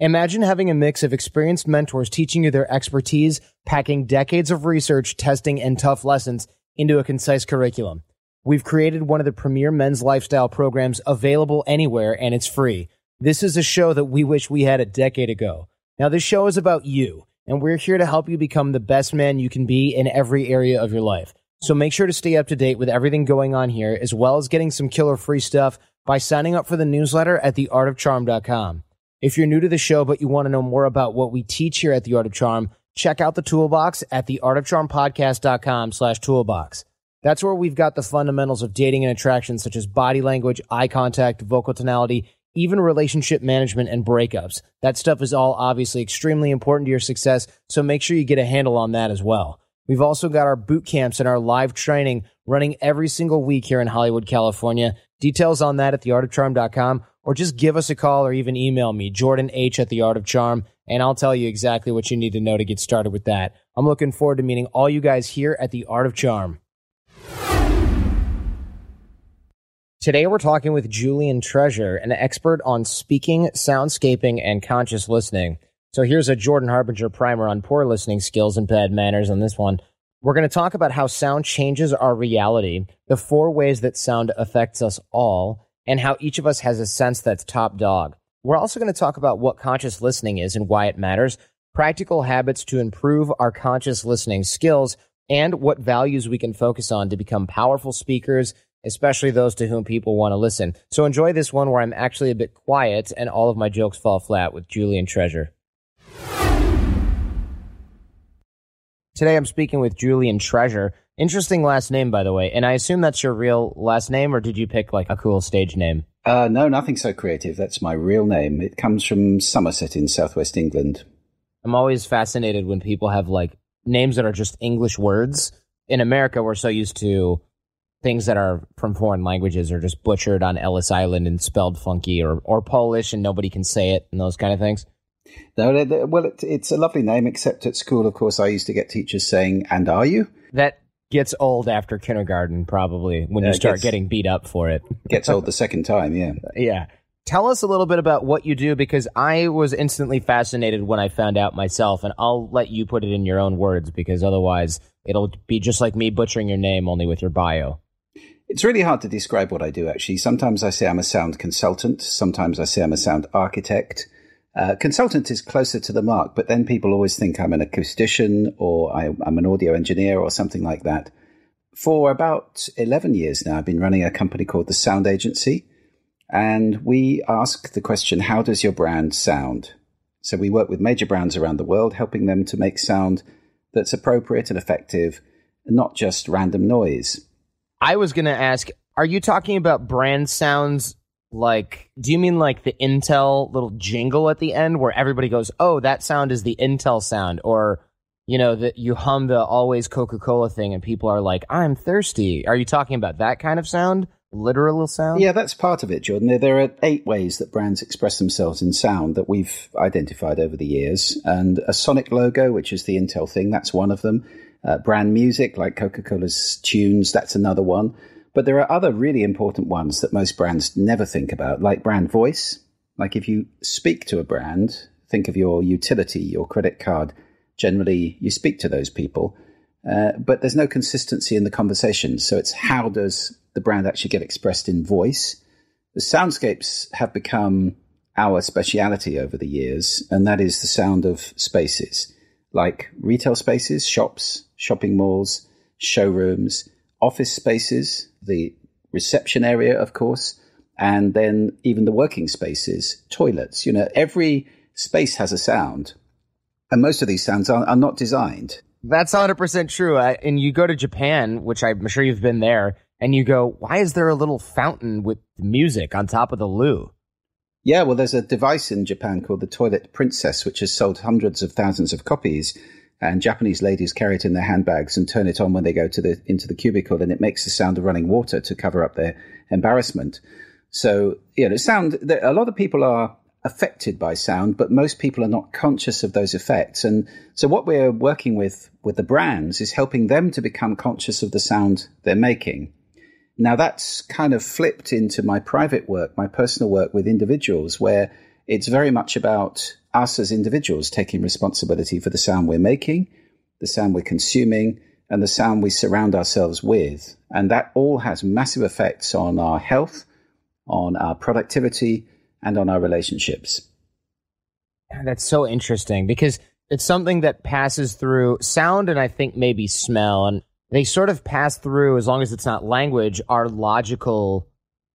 Imagine having a mix of experienced mentors teaching you their expertise, packing decades of research, testing, and tough lessons into a concise curriculum. We've created one of the premier men's lifestyle programs available anywhere, and it's free. This is a show that we wish we had a decade ago. Now, this show is about you, and we're here to help you become the best man you can be in every area of your life. So make sure to stay up to date with everything going on here, as well as getting some killer free stuff by signing up for the newsletter at theartofcharm.com. If you're new to the show, but you want to know more about what we teach here at The Art of Charm, check out the toolbox at theartofcharmpodcast.com slash toolbox. That's where we've got the fundamentals of dating and attraction, such as body language, eye contact, vocal tonality, even relationship management and breakups. That stuff is all obviously extremely important to your success, so make sure you get a handle on that as well. We've also got our boot camps and our live training running every single week here in Hollywood, California. Details on that at theartofcharm.com or just give us a call or even email me, Jordan H at the Art of Charm, and I'll tell you exactly what you need to know to get started with that. I'm looking forward to meeting all you guys here at the Art of Charm. Today we're talking with Julian Treasure, an expert on speaking, soundscaping, and conscious listening. So here's a Jordan Harbinger primer on poor listening skills and bad manners on this one. We're going to talk about how sound changes our reality, the four ways that sound affects us all, and how each of us has a sense that's top dog. We're also going to talk about what conscious listening is and why it matters, practical habits to improve our conscious listening skills, and what values we can focus on to become powerful speakers, especially those to whom people want to listen. So enjoy this one where I'm actually a bit quiet and all of my jokes fall flat with Julian Treasure. Today I'm speaking with Julian Treasure. Interesting last name, by the way. And I assume that's your real last name, or did you pick like a cool stage name? Uh, no, nothing so creative. That's my real name. It comes from Somerset in southwest England. I'm always fascinated when people have like names that are just English words. In America, we're so used to things that are from foreign languages or just butchered on Ellis Island and spelled funky or, or Polish and nobody can say it and those kind of things. No, well, it, it's a lovely name, except at school, of course, I used to get teachers saying, And are you? That gets old after kindergarten, probably, when yeah, you start gets, getting beat up for it. gets old the second time, yeah. Yeah. Tell us a little bit about what you do because I was instantly fascinated when I found out myself, and I'll let you put it in your own words because otherwise it'll be just like me butchering your name only with your bio. It's really hard to describe what I do, actually. Sometimes I say I'm a sound consultant, sometimes I say I'm a sound architect. Uh, consultant is closer to the mark, but then people always think I'm an acoustician or I, I'm an audio engineer or something like that. For about 11 years now, I've been running a company called the Sound Agency, and we ask the question how does your brand sound? So we work with major brands around the world, helping them to make sound that's appropriate and effective, not just random noise. I was going to ask, are you talking about brand sounds like do you mean like the intel little jingle at the end where everybody goes oh that sound is the intel sound or you know that you hum the always coca-cola thing and people are like i'm thirsty. Are you talking about that kind of sound? Literal sound? Yeah that's part of it jordan. There are eight ways that brands express themselves in sound that we've identified over the years. And a sonic logo which is the intel thing that's one of them. Uh, brand music like coca-cola's tunes that's another one but there are other really important ones that most brands never think about, like brand voice. Like if you speak to a brand, think of your utility, your credit card. Generally, you speak to those people, uh, but there's no consistency in the conversation. So it's how does the brand actually get expressed in voice? The soundscapes have become our speciality over the years, and that is the sound of spaces like retail spaces, shops, shopping malls, showrooms, office spaces, the reception area, of course, and then even the working spaces, toilets. You know, every space has a sound, and most of these sounds are, are not designed. That's 100% true. I, and you go to Japan, which I'm sure you've been there, and you go, why is there a little fountain with music on top of the loo? Yeah, well, there's a device in Japan called the Toilet Princess, which has sold hundreds of thousands of copies and Japanese ladies carry it in their handbags and turn it on when they go to the into the cubicle, and it makes the sound of running water to cover up their embarrassment. So, you know, sound. A lot of people are affected by sound, but most people are not conscious of those effects. And so, what we're working with with the brands is helping them to become conscious of the sound they're making. Now, that's kind of flipped into my private work, my personal work with individuals, where it's very much about us as individuals taking responsibility for the sound we're making, the sound we're consuming, and the sound we surround ourselves with. And that all has massive effects on our health, on our productivity, and on our relationships. That's so interesting because it's something that passes through sound and I think maybe smell. And they sort of pass through, as long as it's not language, our logical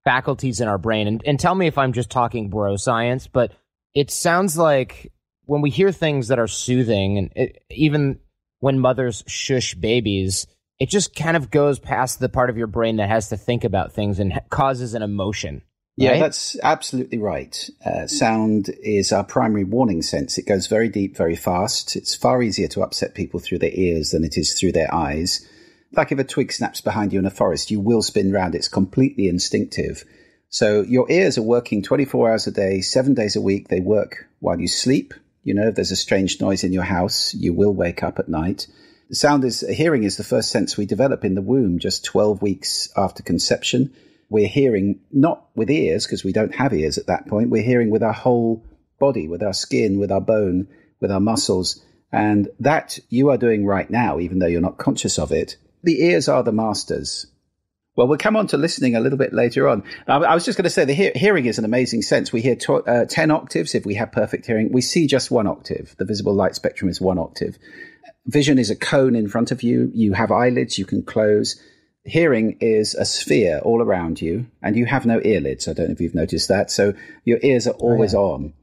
faculties in our brain. And, and tell me if I'm just talking bro science, but it sounds like when we hear things that are soothing, and it, even when mothers shush babies, it just kind of goes past the part of your brain that has to think about things and causes an emotion. Yeah, right? that's absolutely right. Uh, sound is our primary warning sense. It goes very deep, very fast. It's far easier to upset people through their ears than it is through their eyes. Like if a twig snaps behind you in a forest, you will spin round. It's completely instinctive. So your ears are working 24 hours a day, seven days a week. They work while you sleep. You know, if there's a strange noise in your house, you will wake up at night. The sound is, hearing is the first sense we develop in the womb just 12 weeks after conception. We're hearing not with ears, because we don't have ears at that point. We're hearing with our whole body, with our skin, with our bone, with our muscles. And that you are doing right now, even though you're not conscious of it. The ears are the masters. Well, we'll come on to listening a little bit later on. I was just going to say the he- hearing is an amazing sense. We hear to- uh, 10 octaves if we have perfect hearing. We see just one octave. The visible light spectrum is one octave. Vision is a cone in front of you. You have eyelids you can close. Hearing is a sphere all around you, and you have no earlids. I don't know if you've noticed that. So your ears are always oh, yeah. on.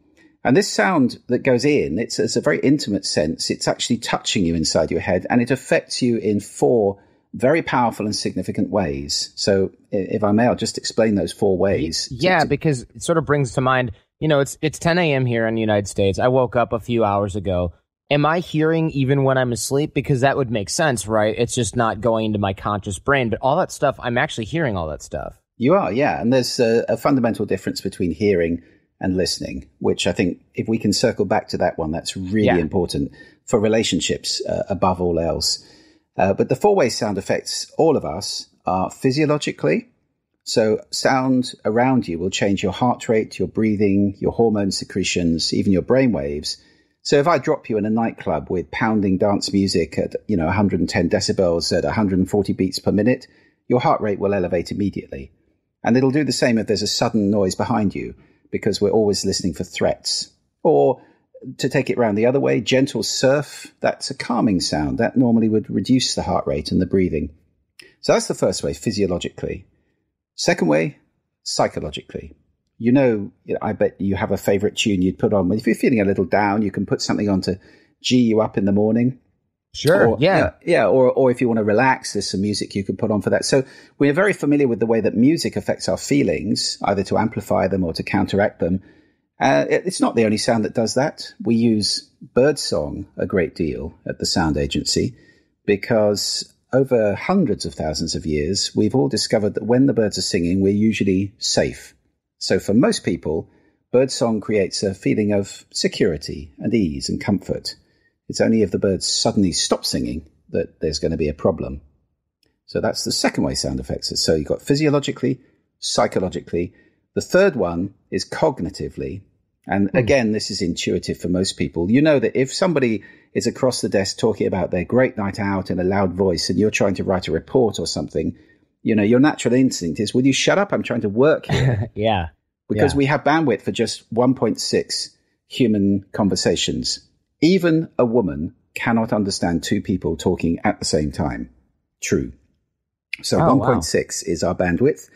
And this sound that goes in, it's, it's a very intimate sense. It's actually touching you inside your head, and it affects you in four very powerful and significant ways. So, if I may, I'll just explain those four ways. Yeah, to, to, because it sort of brings to mind, you know, it's it's 10 a.m. here in the United States. I woke up a few hours ago. Am I hearing even when I'm asleep? Because that would make sense, right? It's just not going into my conscious brain. But all that stuff, I'm actually hearing all that stuff. You are, yeah. And there's a, a fundamental difference between hearing and listening, which I think if we can circle back to that one, that's really yeah. important for relationships uh, above all else. Uh, but the four way sound effects, all of us, are physiologically. So, sound around you will change your heart rate, your breathing, your hormone secretions, even your brain waves. So, if I drop you in a nightclub with pounding dance music at you know 110 decibels at 140 beats per minute, your heart rate will elevate immediately. And it'll do the same if there's a sudden noise behind you, because we're always listening for threats. Or to take it round the other way, gentle surf, that's a calming sound. That normally would reduce the heart rate and the breathing. So that's the first way, physiologically. Second way, psychologically. You know, I bet you have a favorite tune you'd put on. If you're feeling a little down, you can put something on to G you up in the morning. Sure. Or, yeah. Yeah. Or, or if you want to relax, there's some music you could put on for that. So we're very familiar with the way that music affects our feelings, either to amplify them or to counteract them. Uh, it's not the only sound that does that. We use birdsong a great deal at the sound agency because over hundreds of thousands of years, we've all discovered that when the birds are singing, we're usually safe. So for most people, birdsong creates a feeling of security and ease and comfort. It's only if the birds suddenly stop singing that there's going to be a problem. So that's the second way sound effects. So you've got physiologically, psychologically, the third one is cognitively. And hmm. again, this is intuitive for most people. You know that if somebody is across the desk talking about their great night out in a loud voice and you're trying to write a report or something, you know, your natural instinct is, will you shut up? I'm trying to work here. yeah. Because yeah. we have bandwidth for just 1.6 human conversations. Even a woman cannot understand two people talking at the same time. True. So oh, 1.6 wow. is our bandwidth.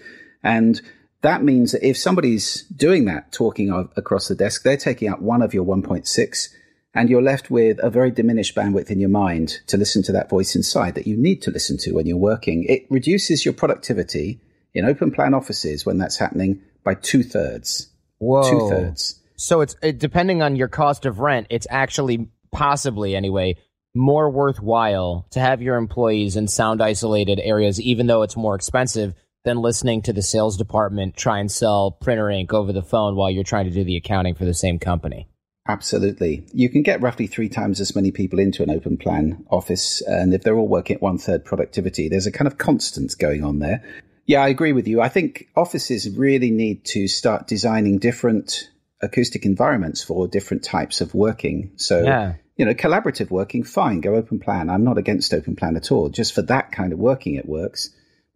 And that means that if somebody's doing that, talking across the desk, they're taking out one of your 1.6 and you're left with a very diminished bandwidth in your mind to listen to that voice inside that you need to listen to when you're working. It reduces your productivity in open plan offices when that's happening by two thirds. Whoa. Two thirds. So it's it, depending on your cost of rent, it's actually possibly anyway more worthwhile to have your employees in sound isolated areas, even though it's more expensive than listening to the sales department try and sell printer ink over the phone while you're trying to do the accounting for the same company. Absolutely. You can get roughly three times as many people into an open plan office. And if they're all working at one third productivity, there's a kind of constant going on there. Yeah, I agree with you. I think offices really need to start designing different acoustic environments for different types of working. So, yeah. you know, collaborative working, fine, go open plan. I'm not against open plan at all. Just for that kind of working, it works.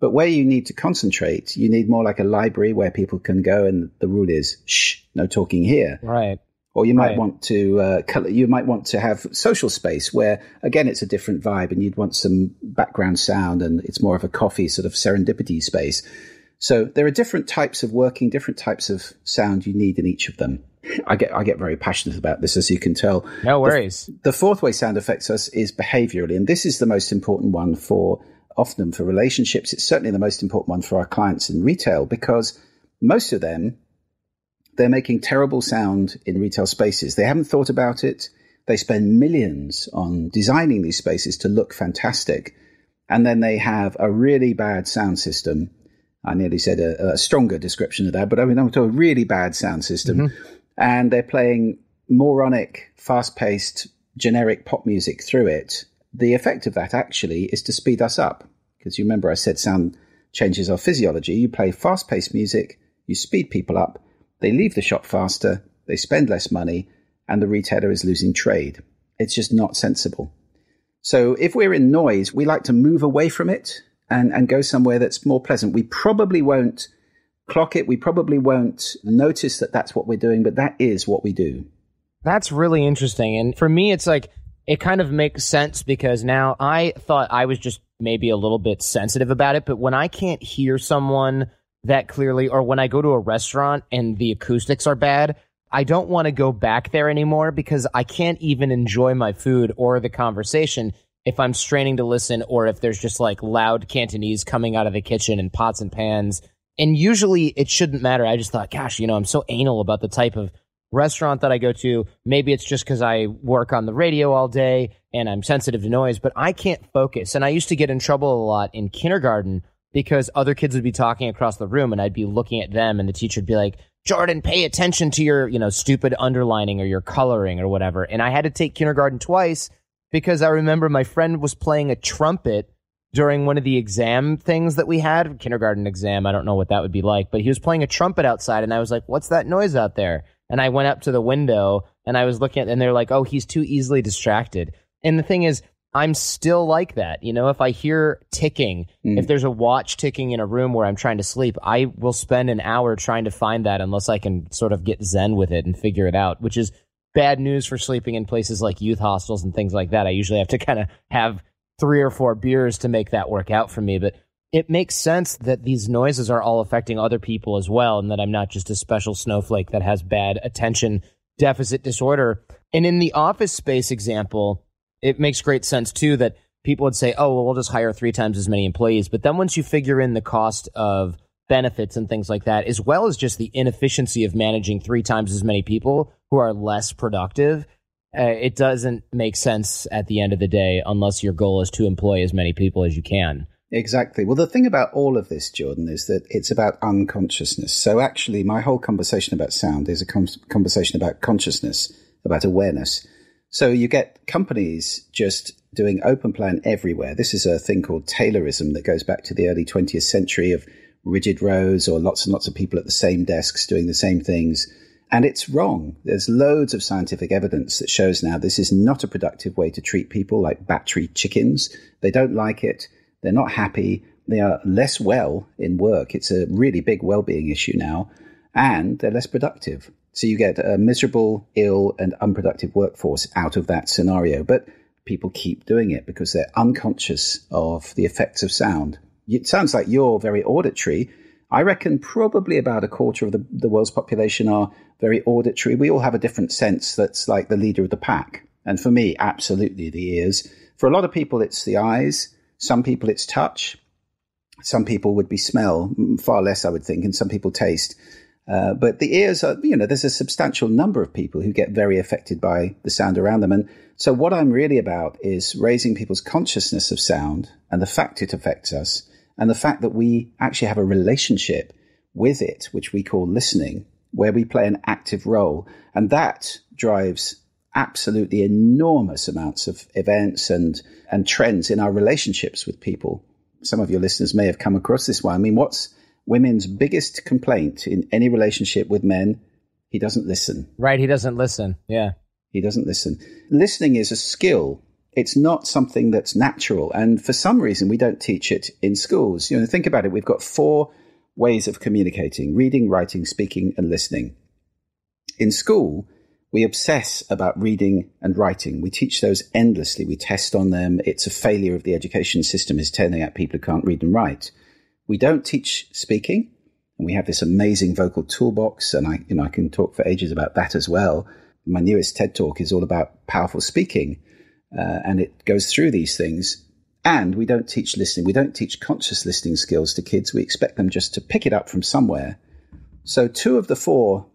But where you need to concentrate, you need more like a library where people can go and the rule is shh, no talking here. Right. Or you might right. want to uh, you might want to have social space where again it's a different vibe and you'd want some background sound and it's more of a coffee sort of serendipity space. So there are different types of working, different types of sound you need in each of them. I get I get very passionate about this, as you can tell. No worries. The, the fourth way sound affects us is behaviorally, and this is the most important one for often for relationships. It's certainly the most important one for our clients in retail because most of them they're making terrible sound in retail spaces. They haven't thought about it. They spend millions on designing these spaces to look fantastic, and then they have a really bad sound system. I nearly said a, a stronger description of that, but I mean, I'm talking a really bad sound system. Mm-hmm and they're playing moronic, fast paced, generic pop music through it, the effect of that actually is to speed us up. Because you remember I said sound changes our physiology. You play fast paced music, you speed people up, they leave the shop faster, they spend less money, and the retailer is losing trade. It's just not sensible. So if we're in noise, we like to move away from it and, and go somewhere that's more pleasant. We probably won't clock it. We probably won't notice that that's what we're doing, but that is what we do. That's really interesting. And for me, it's like, it kind of makes sense because now I thought I was just maybe a little bit sensitive about it, but when I can't hear someone that clearly, or when I go to a restaurant and the acoustics are bad, I don't want to go back there anymore because I can't even enjoy my food or the conversation if I'm straining to listen or if there's just like loud Cantonese coming out of the kitchen and pots and pans and usually it shouldn't matter. I just thought, gosh, you know, I'm so anal about the type of restaurant that I go to. Maybe it's just because I work on the radio all day and I'm sensitive to noise, but I can't focus. And I used to get in trouble a lot in kindergarten because other kids would be talking across the room and I'd be looking at them and the teacher would be like, Jordan, pay attention to your, you know, stupid underlining or your coloring or whatever. And I had to take kindergarten twice because I remember my friend was playing a trumpet during one of the exam things that we had, kindergarten exam. I don't know what that would be like, but he was playing a trumpet outside, and I was like, "What's that noise out there?" And I went up to the window and I was looking at, and they're like, "Oh, he's too easily distracted." And the thing is, I'm still like that. You know, if I hear ticking, mm. if there's a watch ticking in a room where I'm trying to sleep, I will spend an hour trying to find that unless I can sort of get zen with it and figure it out, which is bad news for sleeping in places like youth hostels and things like that. I usually have to kind of have three or four beers to make that work out for me. But it makes sense that these noises are all affecting other people as well, and that I'm not just a special snowflake that has bad attention deficit disorder. And in the office space example, it makes great sense too that people would say, oh, well, we'll just hire three times as many employees. But then once you figure in the cost of benefits and things like that, as well as just the inefficiency of managing three times as many people who are less productive, uh, it doesn't make sense at the end of the day unless your goal is to employ as many people as you can. Exactly. Well, the thing about all of this, Jordan, is that it's about unconsciousness. So, actually, my whole conversation about sound is a conversation about consciousness, about awareness. So, you get companies just doing open plan everywhere. This is a thing called Taylorism that goes back to the early 20th century of rigid rows or lots and lots of people at the same desks doing the same things and it's wrong. There's loads of scientific evidence that shows now this is not a productive way to treat people like battery chickens. They don't like it. They're not happy. They are less well in work. It's a really big well-being issue now, and they're less productive. So you get a miserable, ill, and unproductive workforce out of that scenario. But people keep doing it because they're unconscious of the effects of sound. It sounds like you're very auditory. I reckon probably about a quarter of the, the world's population are very auditory. We all have a different sense that's like the leader of the pack. And for me, absolutely the ears. For a lot of people, it's the eyes. Some people, it's touch. Some people would be smell, far less, I would think, and some people taste. Uh, but the ears are, you know, there's a substantial number of people who get very affected by the sound around them. And so, what I'm really about is raising people's consciousness of sound and the fact it affects us, and the fact that we actually have a relationship with it, which we call listening, where we play an active role. And that drives absolutely enormous amounts of events and, and trends in our relationships with people. Some of your listeners may have come across this one. I mean, what's women's biggest complaint in any relationship with men? He doesn't listen. Right. He doesn't listen. Yeah. He doesn't listen. Listening is a skill. It's not something that's natural. And for some reason, we don't teach it in schools. You know, think about it. We've got four ways of communicating reading, writing, speaking, and listening. In school, we obsess about reading and writing. We teach those endlessly. We test on them. It's a failure of the education system is turning out people who can't read and write. We don't teach speaking. And we have this amazing vocal toolbox. And I, you know, I can talk for ages about that as well. My newest TED talk is all about powerful speaking. Uh, and it goes through these things. And we don't teach listening. We don't teach conscious listening skills to kids. We expect them just to pick it up from somewhere. So two of the four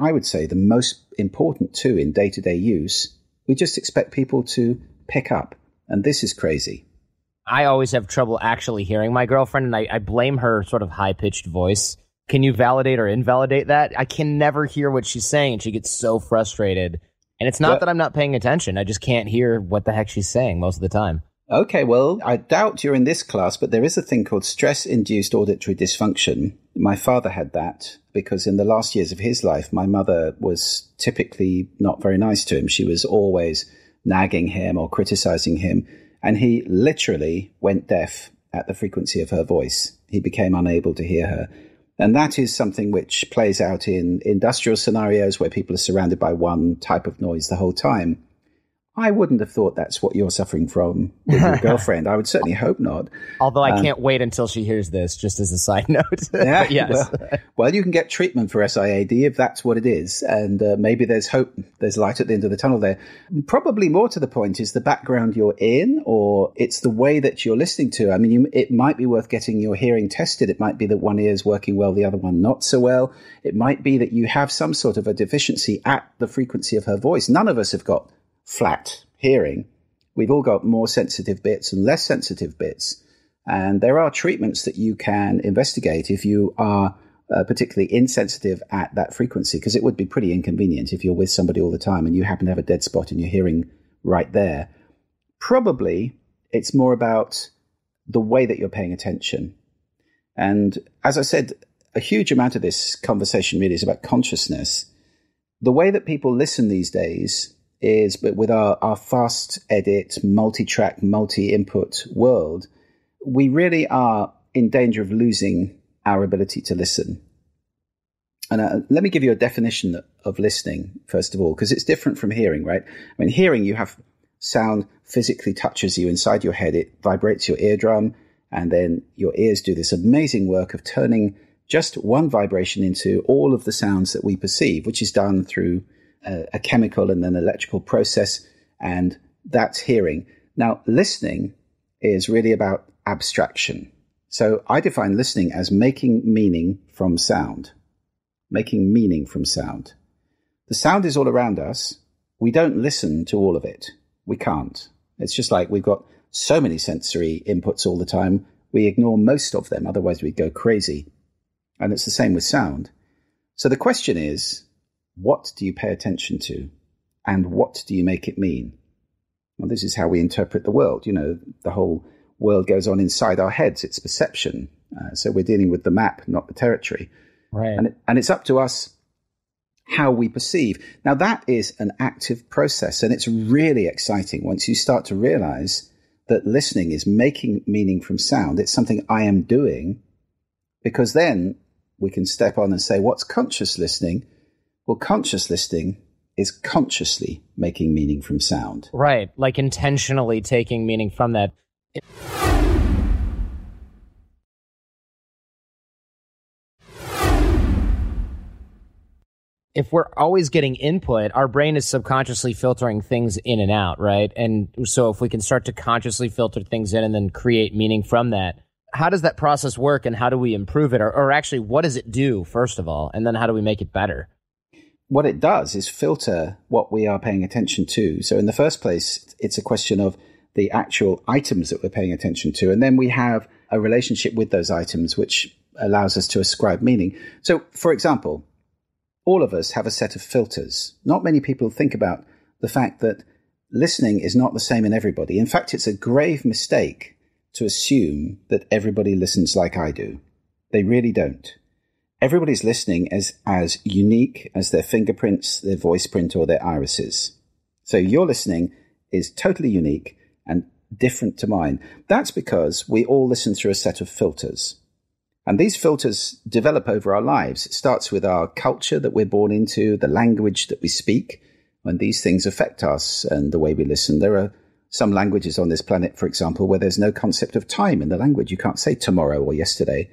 I would say the most important two in day to day use, we just expect people to pick up. And this is crazy. I always have trouble actually hearing my girlfriend, and I, I blame her sort of high pitched voice. Can you validate or invalidate that? I can never hear what she's saying, and she gets so frustrated. And it's not that I'm not paying attention, I just can't hear what the heck she's saying most of the time. Okay, well, I doubt you're in this class, but there is a thing called stress induced auditory dysfunction. My father had that because in the last years of his life, my mother was typically not very nice to him. She was always nagging him or criticizing him. And he literally went deaf at the frequency of her voice. He became unable to hear her. And that is something which plays out in industrial scenarios where people are surrounded by one type of noise the whole time. I wouldn't have thought that's what you're suffering from with your girlfriend. I would certainly hope not. Although I um, can't wait until she hears this, just as a side note. yeah, yes. Well, well, you can get treatment for SIAD if that's what it is. And uh, maybe there's hope, there's light at the end of the tunnel there. Probably more to the point is the background you're in, or it's the way that you're listening to. I mean, you, it might be worth getting your hearing tested. It might be that one ear is working well, the other one not so well. It might be that you have some sort of a deficiency at the frequency of her voice. None of us have got flat hearing. We've all got more sensitive bits and less sensitive bits. And there are treatments that you can investigate if you are uh, particularly insensitive at that frequency, because it would be pretty inconvenient if you're with somebody all the time and you happen to have a dead spot in your hearing right there. Probably it's more about the way that you're paying attention. And as I said, a huge amount of this conversation really is about consciousness. The way that people listen these days is but with our, our fast edit, multi track, multi input world, we really are in danger of losing our ability to listen. And uh, let me give you a definition of listening, first of all, because it's different from hearing, right? I mean, hearing, you have sound physically touches you inside your head, it vibrates your eardrum, and then your ears do this amazing work of turning just one vibration into all of the sounds that we perceive, which is done through a, a chemical and an electrical process, and that's hearing. Now, listening is really about abstraction. So I define listening as making meaning from sound. Making meaning from sound. The sound is all around us. We don't listen to all of it. We can't. It's just like we've got so many sensory inputs all the time. We ignore most of them, otherwise we'd go crazy. And it's the same with sound. So the question is, what do you pay attention to? And what do you make it mean? Well, this is how we interpret the world. You know, the whole world goes on inside our heads. It's perception. Uh, so we're dealing with the map, not the territory. Right. And, it, and it's up to us how we perceive. Now, that is an active process, and it's really exciting once you start to realize that listening is making meaning from sound. It's something I am doing because then we can step on and say, what's conscious listening? Well, conscious listening is consciously making meaning from sound. Right, like intentionally taking meaning from that. if we're always getting input, our brain is subconsciously filtering things in and out, right? And so if we can start to consciously filter things in and then create meaning from that, how does that process work and how do we improve it? Or, or actually, what does it do, first of all? And then how do we make it better? What it does is filter what we are paying attention to. So, in the first place, it's a question of the actual items that we're paying attention to. And then we have a relationship with those items, which allows us to ascribe meaning. So, for example, all of us have a set of filters. Not many people think about the fact that listening is not the same in everybody. In fact, it's a grave mistake to assume that everybody listens like I do. They really don't. Everybody's listening is as unique as their fingerprints, their voice print, or their irises. So your listening is totally unique and different to mine. That's because we all listen through a set of filters. And these filters develop over our lives. It starts with our culture that we're born into, the language that we speak, and these things affect us and the way we listen. There are some languages on this planet, for example, where there's no concept of time in the language. You can't say tomorrow or yesterday.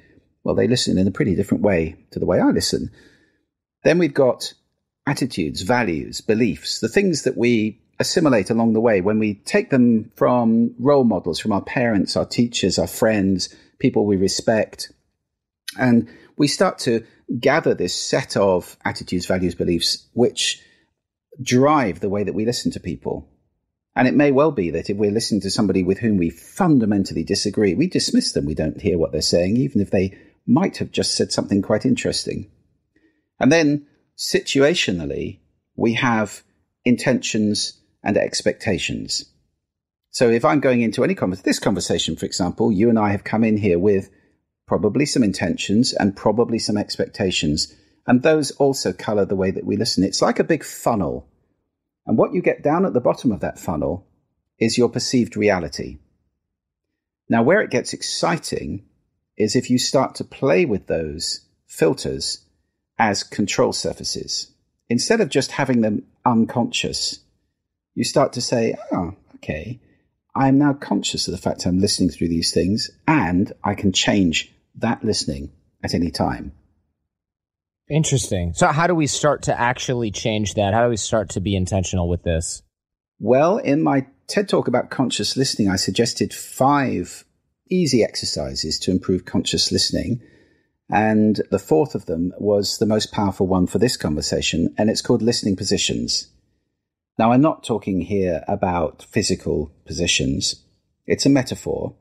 Well, they listen in a pretty different way to the way I listen. Then we've got attitudes, values, beliefs, the things that we assimilate along the way when we take them from role models, from our parents, our teachers, our friends, people we respect. And we start to gather this set of attitudes, values, beliefs, which drive the way that we listen to people. And it may well be that if we're listening to somebody with whom we fundamentally disagree, we dismiss them. We don't hear what they're saying, even if they might have just said something quite interesting. And then situationally, we have intentions and expectations. So if I'm going into any conversation, this conversation, for example, you and I have come in here with probably some intentions and probably some expectations. And those also color the way that we listen. It's like a big funnel. And what you get down at the bottom of that funnel is your perceived reality. Now, where it gets exciting is if you start to play with those filters as control surfaces. Instead of just having them unconscious, you start to say, oh, okay, I'm now conscious of the fact I'm listening through these things and I can change that listening at any time. Interesting. So, how do we start to actually change that? How do we start to be intentional with this? Well, in my TED talk about conscious listening, I suggested five easy exercises to improve conscious listening. And the fourth of them was the most powerful one for this conversation, and it's called listening positions. Now, I'm not talking here about physical positions, it's a metaphor.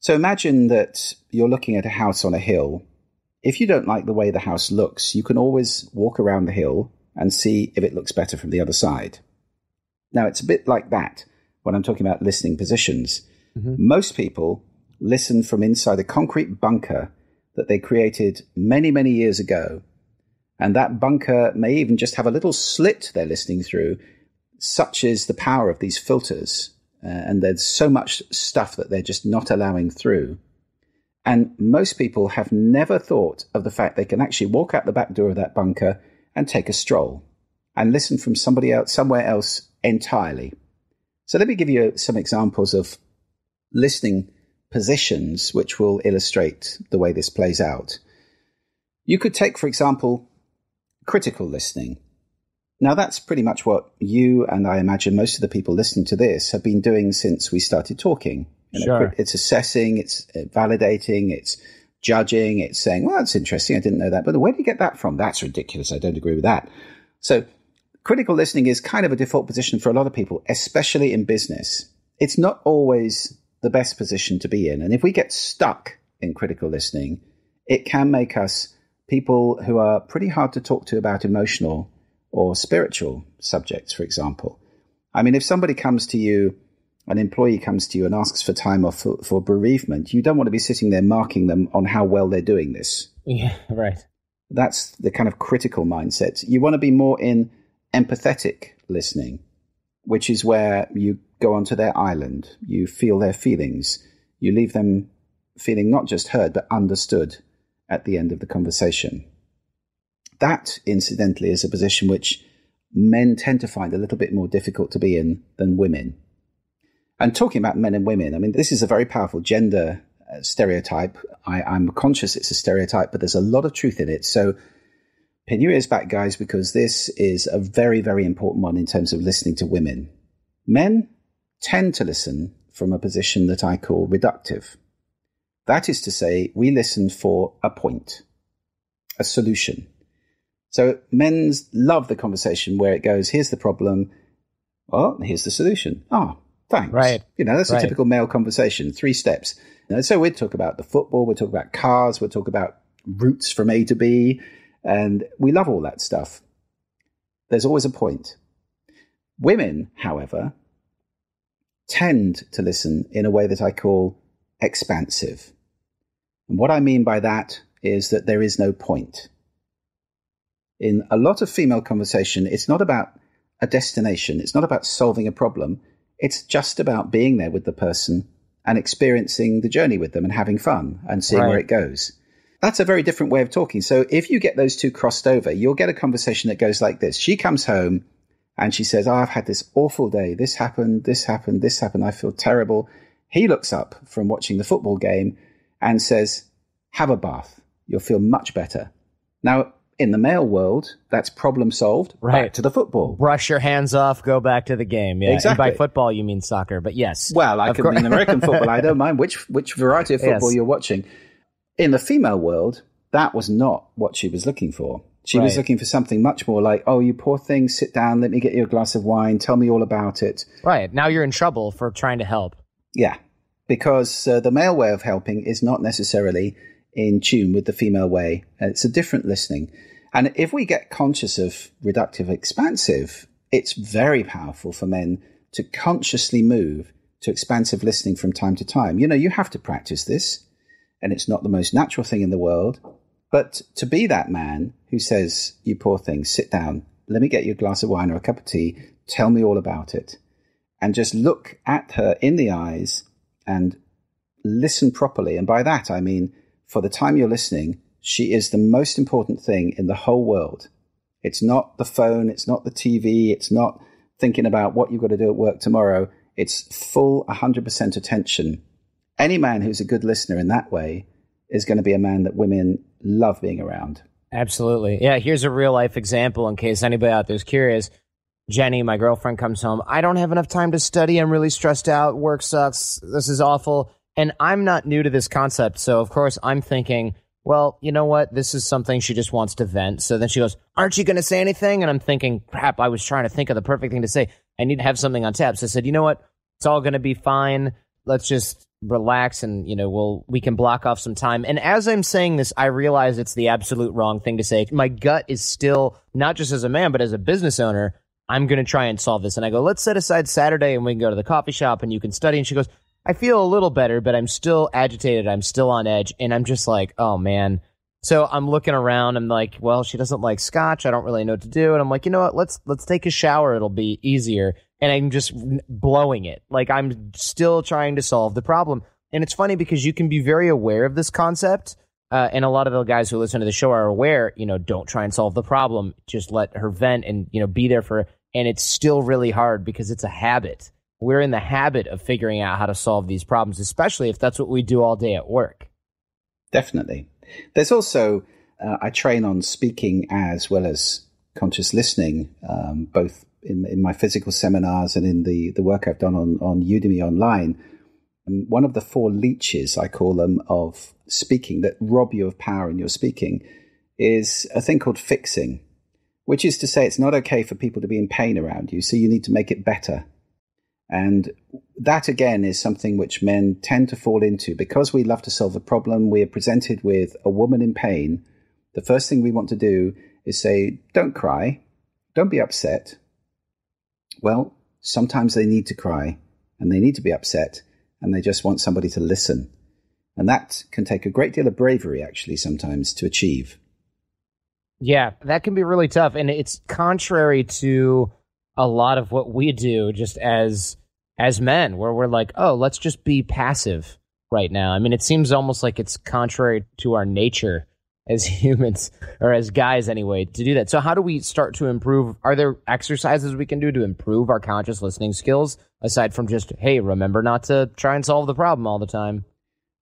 So imagine that you're looking at a house on a hill if you don't like the way the house looks, you can always walk around the hill and see if it looks better from the other side. Now, it's a bit like that when I'm talking about listening positions. Mm-hmm. Most people listen from inside a concrete bunker that they created many, many years ago. And that bunker may even just have a little slit they're listening through. Such is the power of these filters. Uh, and there's so much stuff that they're just not allowing through. And most people have never thought of the fact they can actually walk out the back door of that bunker and take a stroll and listen from somebody else, somewhere else entirely. So let me give you some examples of listening positions which will illustrate the way this plays out. You could take, for example, critical listening. Now, that's pretty much what you and I imagine most of the people listening to this have been doing since we started talking. You know, sure. It's assessing, it's validating, it's judging, it's saying, well, that's interesting. I didn't know that. But where do you get that from? That's ridiculous. I don't agree with that. So critical listening is kind of a default position for a lot of people, especially in business. It's not always the best position to be in. And if we get stuck in critical listening, it can make us people who are pretty hard to talk to about emotional or spiritual subjects, for example. I mean, if somebody comes to you an employee comes to you and asks for time off for, for, bereavement, you don't want to be sitting there marking them on how well they're doing this. Yeah, right. That's the kind of critical mindset. You want to be more in empathetic listening, which is where you go onto their island, you feel their feelings, you leave them feeling not just heard, but understood at the end of the conversation. That, incidentally, is a position which men tend to find a little bit more difficult to be in than women. And talking about men and women, I mean, this is a very powerful gender uh, stereotype. I, I'm conscious it's a stereotype, but there's a lot of truth in it. So pin your ears back, guys, because this is a very, very important one in terms of listening to women. Men tend to listen from a position that I call reductive. That is to say, we listen for a point, a solution. So men love the conversation where it goes, here's the problem. Well, here's the solution. Ah, oh, thanks. Right. You know, that's right. a typical male conversation, three steps. Know, so we'd talk about the football, we'd talk about cars, we'd talk about routes from A to B, and we love all that stuff. There's always a point. Women, however, tend to listen in a way that I call expansive. And what I mean by that is that there is no point. In a lot of female conversation, it's not about a destination, it's not about solving a problem, it's just about being there with the person and experiencing the journey with them and having fun and seeing Right. where it goes. That's a very different way of talking. So if you get those two crossed over, you'll get a conversation that goes like this. She comes home and she says, oh, I've had this awful day. This happened, this happened, this happened. I feel terrible. He looks up from watching the football game and says, Have a bath. You'll feel much better. Now, in the male world, that's problem solved. Right. Back to the football. Brush your hands off, go back to the game. Yeah. And by football, you mean soccer, but yes. Well, I could mean American football. I don't mind which which variety of football Yes. you're watching. In the female world, that was not what she was looking for. She was looking for something much more like, "Oh, you poor thing, sit down. Let me get you a glass of wine. Tell me all about it." Right. Now you're in trouble for trying to help. Yeah, because uh, the male way of helping is not necessarily in tune with the female way. It's a different listening. And if we get conscious of reductive expansive, it's very powerful for men to consciously move to expansive listening from time to time. You know, you have to practice this, and it's not the most natural thing in the world. But to be that man who says, You poor thing, sit down, let me get you a glass of wine or a cup of tea, tell me all about it and just look at her in the eyes and listen properly. And by that, I mean, for the time you're listening, she is the most important thing in the whole world. It's not the phone, it's not the TV, it's not thinking about what you've got to do at work tomorrow. It's full 100% attention. Any man who's a good listener in that way is going to be a man that women love being around. Absolutely. Yeah, here's a real life example in case anybody out there's curious. Jenny, my girlfriend, comes home. I don't have enough time to study. I'm really stressed out. Work sucks. This is awful. And I'm not new to this concept. So, of course, I'm thinking, well, you know what? This is something she just wants to vent. So then she goes, Aren't you going to say anything? And I'm thinking, crap, I was trying to think of the perfect thing to say. I need to have something on tap. So I said, You know what? It's all going to be fine. Let's just relax and you know we'll we can block off some time. And as i'm saying this i realize it's the absolute wrong thing to say. My gut is still not just as a man but as a business owner i'm going to try and solve this. And i go let's set aside saturday and we can go to the coffee shop and you can study. And she goes i feel a little better but i'm still agitated. I'm still on edge. And i'm just like oh man. So i'm looking around. I'm like well she doesn't like scotch. I don't really know what to do. And i'm like you know what? Let's let's take a shower. It'll be easier and i'm just blowing it. Like i'm still trying to solve the problem. And it's funny because you can be very aware of this concept uh, and a lot of the guys who listen to the show are aware you know don't try and solve the problem. Just let her vent and you know be there for and it's still really hard because it's a habit. We're in the habit of figuring out how to solve these problems especially if that's what we do all day at work. Definitely. There's also, uh, I train on speaking as well as conscious listening, um, both in, in my physical seminars and in the, the work I've done on, on Udemy online. Um, one of the four leeches, I call them, of speaking that rob you of power in your speaking is a thing called fixing, which is to say it's not okay for people to be in pain around you, so you need to make it better. And that again is something which men tend to fall into because we love to solve a problem. We are presented with a woman in pain. The first thing we want to do is say, Don't cry, don't be upset. Well, sometimes they need to cry and they need to be upset and they just want somebody to listen. And that can take a great deal of bravery, actually, sometimes to achieve. Yeah, that can be really tough. And it's contrary to a lot of what we do just as as men, where we're like, oh, let's just be passive right now. I mean, it seems almost like it's contrary to our nature as humans or as guys anyway to do that. So how do we start to improve? Are there exercises we can do to improve our conscious listening skills aside from just, hey, remember not to try and solve the problem all the time?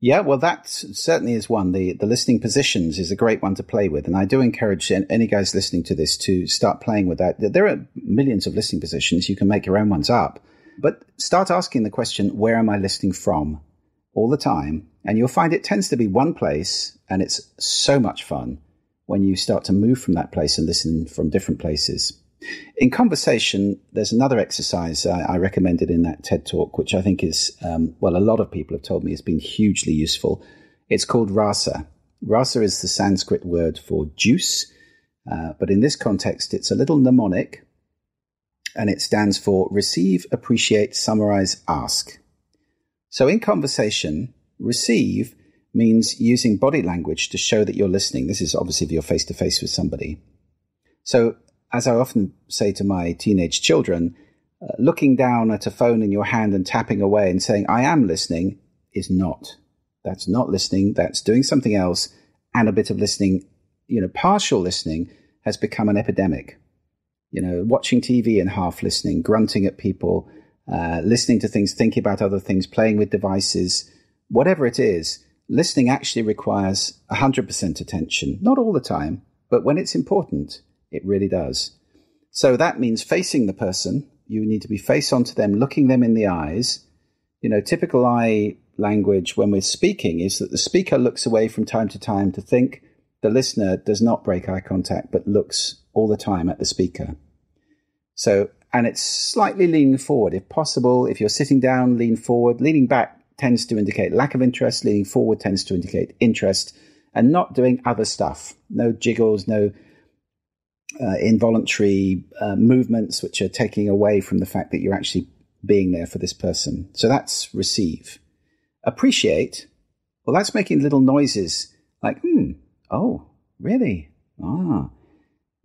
Yeah, well, that certainly is one. The the listening positions is a great one to play with, and I do encourage any guys listening to this to start playing with that. There are millions of listening positions; you can make your own ones up, but start asking the question: Where am I listening from? all the time. And you'll find it tends to be one place, and it's so much fun when you start to move from that place and listen from different places. In conversation, there's another exercise I, I recommended in that TED talk, which I think is, um, well, a lot of people have told me has been hugely useful. It's called rasa. Rasa is the Sanskrit word for juice, uh, but in this context, it's a little mnemonic and it stands for receive, appreciate, summarize, ask. So in conversation, receive means using body language to show that you're listening. This is obviously if you're face to face with somebody. So, as I often say to my teenage children, uh, looking down at a phone in your hand and tapping away and saying, I am listening, is not. That's not listening. That's doing something else. And a bit of listening, you know, partial listening has become an epidemic. You know, watching TV and half listening, grunting at people, uh, listening to things, thinking about other things, playing with devices, whatever it is, listening actually requires 100% attention. Not all the time, but when it's important, it really does. So that means facing the person. You need to be face onto them, looking them in the eyes. You know, typical eye language when we're speaking is that the speaker looks away from time to time to think. The listener does not break eye contact, but looks all the time at the speaker. So, and it's slightly leaning forward. If possible, if you're sitting down, lean forward. Leaning back tends to indicate lack of interest. Leaning forward tends to indicate interest and not doing other stuff. No jiggles, no uh, involuntary uh, movements which are taking away from the fact that you're actually being there for this person. So that's receive. Appreciate, well, that's making little noises like, hmm, oh, really? Ah.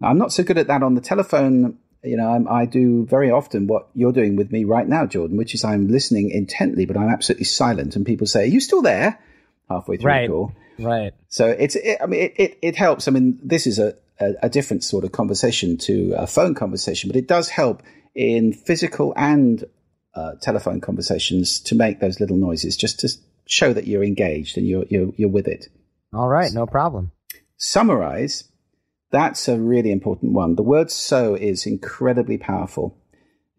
I'm not so good at that on the telephone. You know, I'm, i do very often what you're doing with me right now, Jordan, which is I'm listening intently, but I'm absolutely silent. And people say, Are you still there? Halfway through right. the call. Right. So it's, it, I mean, it, it, it helps. I mean, this is a, a, a different sort of conversation to a phone conversation, but it does help in physical and uh, telephone conversations to make those little noises just to show that you're engaged and you're, you're, you're with it. All right, no problem. Summarize, that's a really important one. The word so is incredibly powerful.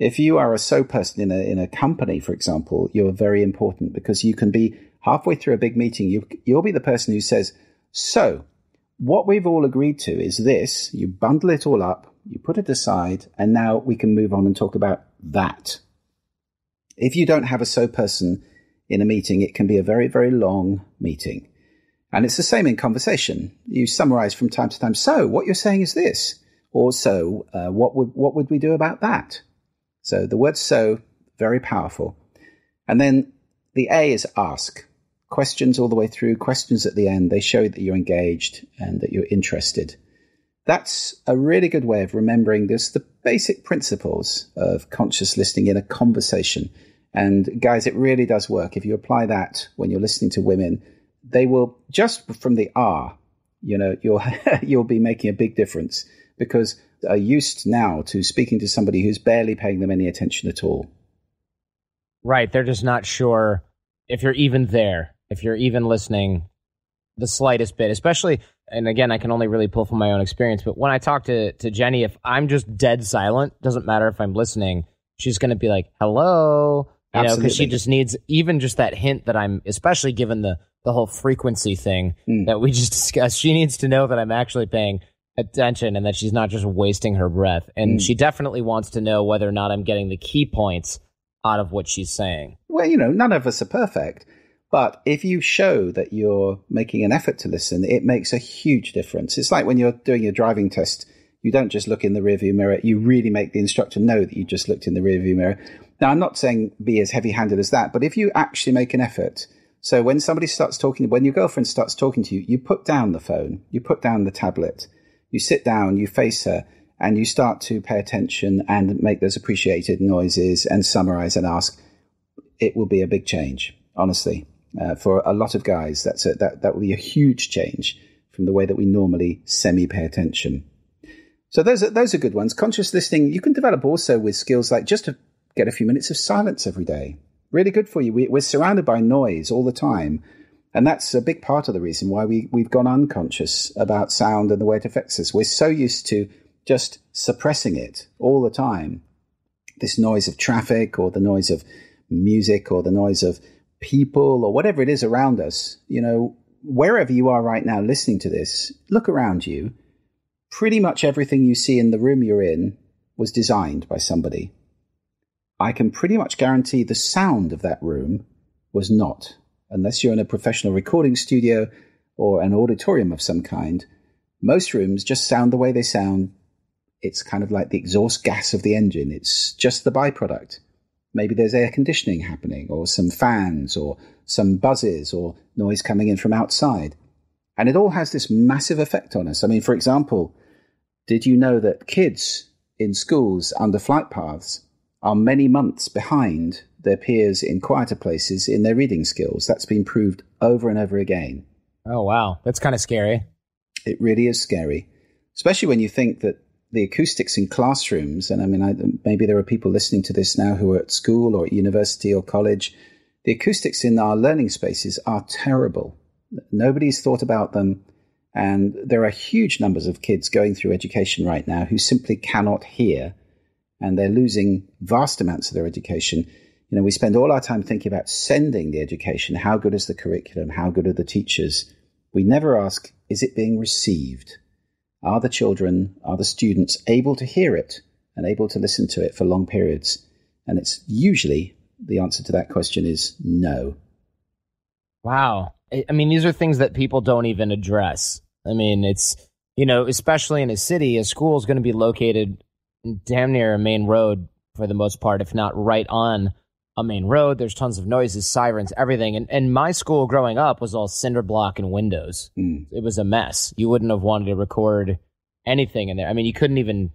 If you are a so person in a, in a company, for example, you're very important because you can be halfway through a big meeting, you, you'll be the person who says, So, what we've all agreed to is this. You bundle it all up, you put it aside, and now we can move on and talk about that. If you don't have a so person in a meeting, it can be a very, very long meeting. And it's the same in conversation. You summarize from time to time. So, what you're saying is this. Or so, uh, what would what would we do about that? So the word so very powerful. And then the A is ask. Questions all the way through, questions at the end. They show that you're engaged and that you're interested. That's a really good way of remembering this, the basic principles of conscious listening in a conversation. And guys, it really does work. If you apply that when you're listening to women, they will just from the R, you know, you'll you'll be making a big difference because are used now to speaking to somebody who's barely paying them any attention at all. Right, they're just not sure if you're even there, if you're even listening the slightest bit, especially and again, I can only really pull from my own experience, but when I talk to to Jenny, if I'm just dead silent, doesn't matter if I'm listening, she's going to be like, "Hello," you know, because she just needs even just that hint that I'm, especially given the the whole frequency thing mm. that we just discussed. She needs to know that I'm actually paying attention and that she's not just wasting her breath. And mm. she definitely wants to know whether or not I'm getting the key points out of what she's saying. Well, you know, none of us are perfect. But if you show that you're making an effort to listen, it makes a huge difference. It's like when you're doing your driving test, you don't just look in the rearview mirror, you really make the instructor know that you just looked in the rearview mirror. Now, I'm not saying be as heavy handed as that, but if you actually make an effort, so when somebody starts talking, when your girlfriend starts talking to you, you put down the phone, you put down the tablet, you sit down, you face her, and you start to pay attention and make those appreciated noises and summarize and ask. It will be a big change, honestly. Uh, for a lot of guys, that's a, that that will be a huge change from the way that we normally semi pay attention. So those are, those are good ones. Conscious listening you can develop also with skills like just to get a few minutes of silence every day really good for you. We, we're surrounded by noise all the time. And that's a big part of the reason why we, we've gone unconscious about sound and the way it affects us. We're so used to just suppressing it all the time. This noise of traffic or the noise of music or the noise of people or whatever it is around us, you know, wherever you are right now listening to this, look around you. Pretty much everything you see in the room you're in was designed by somebody. I can pretty much guarantee the sound of that room was not, unless you're in a professional recording studio or an auditorium of some kind. Most rooms just sound the way they sound. It's kind of like the exhaust gas of the engine. It's just the byproduct. Maybe there's air conditioning happening, or some fans, or some buzzes, or noise coming in from outside. And it all has this massive effect on us. I mean, for example, did you know that kids in schools under flight paths are many months behind their peers in quieter places in their reading skills. That's been proved over and over again. Oh, wow. That's kind of scary. It really is scary, especially when you think that the acoustics in classrooms, and I mean, I, maybe there are people listening to this now who are at school or at university or college. The acoustics in our learning spaces are terrible. Nobody's thought about them. And there are huge numbers of kids going through education right now who simply cannot hear and they're losing vast amounts of their education. You know, we spend all our time thinking about sending the education. How good is the curriculum? How good are the teachers? We never ask, is it being received? Are the children, are the students able to hear it and able to listen to it for long periods? And it's usually the answer to that question is no. Wow. I mean, these are things that people don't even address. I mean, it's, you know, especially in a city, a school is going to be located damn near a main road for the most part, if not right on a main road. There's tons of noises, sirens, everything. And, and my school growing up was all cinder block and windows. Mm. It was a mess. You wouldn't have wanted to record anything in there. I mean, you couldn't even,